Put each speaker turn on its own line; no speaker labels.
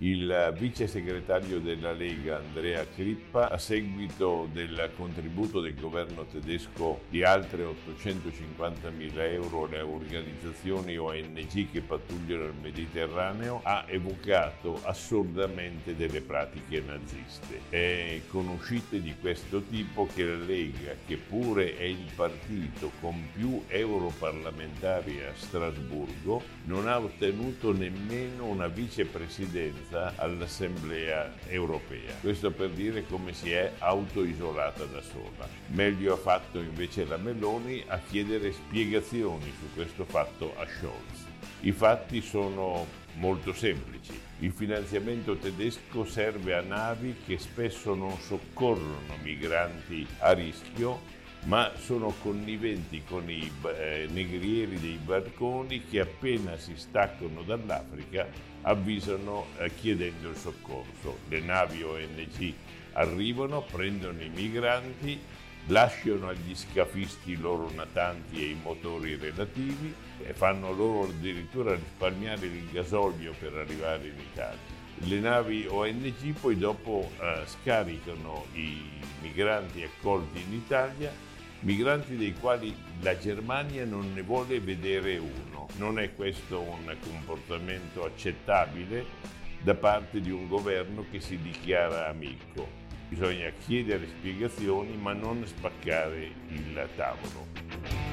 Il vice segretario della Lega Andrea Crippa, a seguito del contributo del governo tedesco di altre 850 mila euro alle organizzazioni ONG che pattugliano il Mediterraneo, ha evocato assurdamente delle pratiche naziste. È con uscite di questo tipo che la Lega, che pure è il partito con più europarlamentari a Strasburgo, non ha ottenuto nemmeno una vicepresidenza presenza all'Assemblea europea. Questo per dire come si è autoisolata da sola. Meglio ha fatto invece la Meloni a chiedere spiegazioni su questo fatto a Scholz. I fatti sono molto semplici. Il finanziamento tedesco serve a navi che spesso non soccorrono migranti a rischio ma sono conniventi con i eh, negrieri dei barconi che appena si staccano dall'Africa avvisano eh, chiedendo il soccorso. Le navi ONG arrivano, prendono i migranti, lasciano agli scafisti i loro natanti e i motori relativi e fanno loro addirittura risparmiare il gasolio per arrivare in Italia. Le navi ONG poi dopo eh, scaricano i migranti accolti in Italia migranti dei quali la Germania non ne vuole vedere uno. Non è questo un comportamento accettabile da parte di un governo che si dichiara amico. Bisogna chiedere spiegazioni ma non spaccare il tavolo.